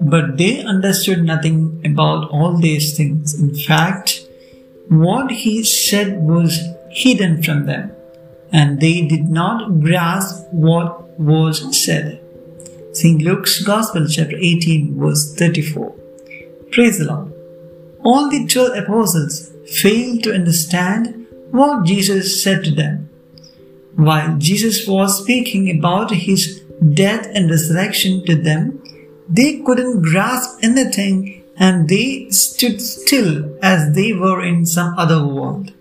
But they understood nothing about all these things. In fact, what he said was hidden from them, and they did not grasp what was said. St. Luke's Gospel, chapter 18, verse 34. Praise the Lord. All the twelve apostles failed to understand what Jesus said to them. While Jesus was speaking about his death and resurrection to them, they couldn't grasp anything and they stood still as they were in some other world.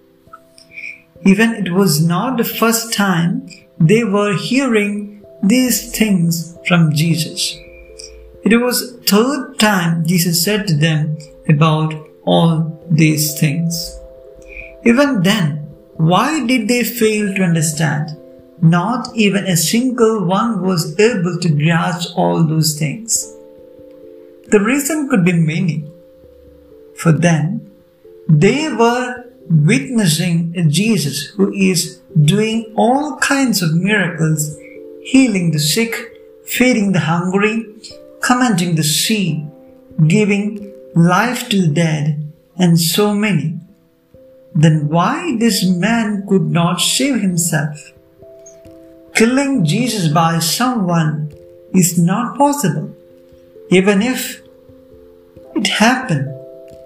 Even it was not the first time they were hearing these things from Jesus. It was third time Jesus said to them about all these things. Even then, why did they fail to understand? Not even a single one was able to grasp all those things. The reason could be many. For them, they were witnessing Jesus who is doing all kinds of miracles, healing the sick, feeding the hungry, commanding the sea, giving life to the dead, and so many. Then why this man could not save himself? Killing Jesus by someone is not possible. Even if it happened,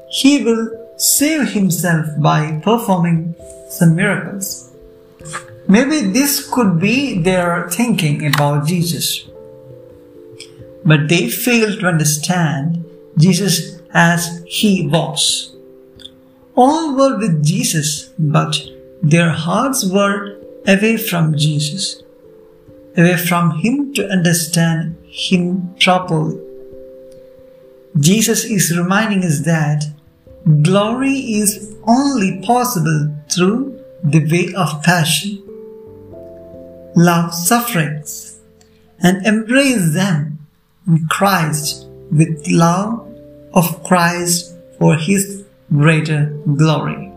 he will save himself by performing some miracles. Maybe this could be their thinking about Jesus. But they failed to understand Jesus as he was. All were with Jesus, but their hearts were away from Jesus, away from Him to understand Him properly. Jesus is reminding us that glory is only possible through the way of passion. Love sufferings and embrace them in Christ with love of Christ for His greater glory.